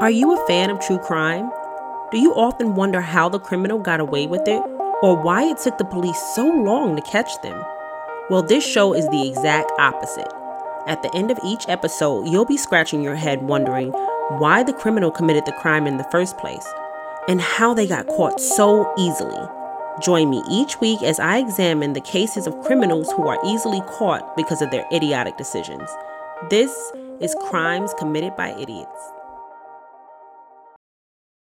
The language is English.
Are you a fan of true crime? Do you often wonder how the criminal got away with it, or why it took the police so long to catch them? Well, this show is the exact opposite. At the end of each episode, you'll be scratching your head wondering why the criminal committed the crime in the first place and how they got caught so easily. Join me each week as I examine the cases of criminals who are easily caught because of their idiotic decisions. This is Crimes Committed by Idiots.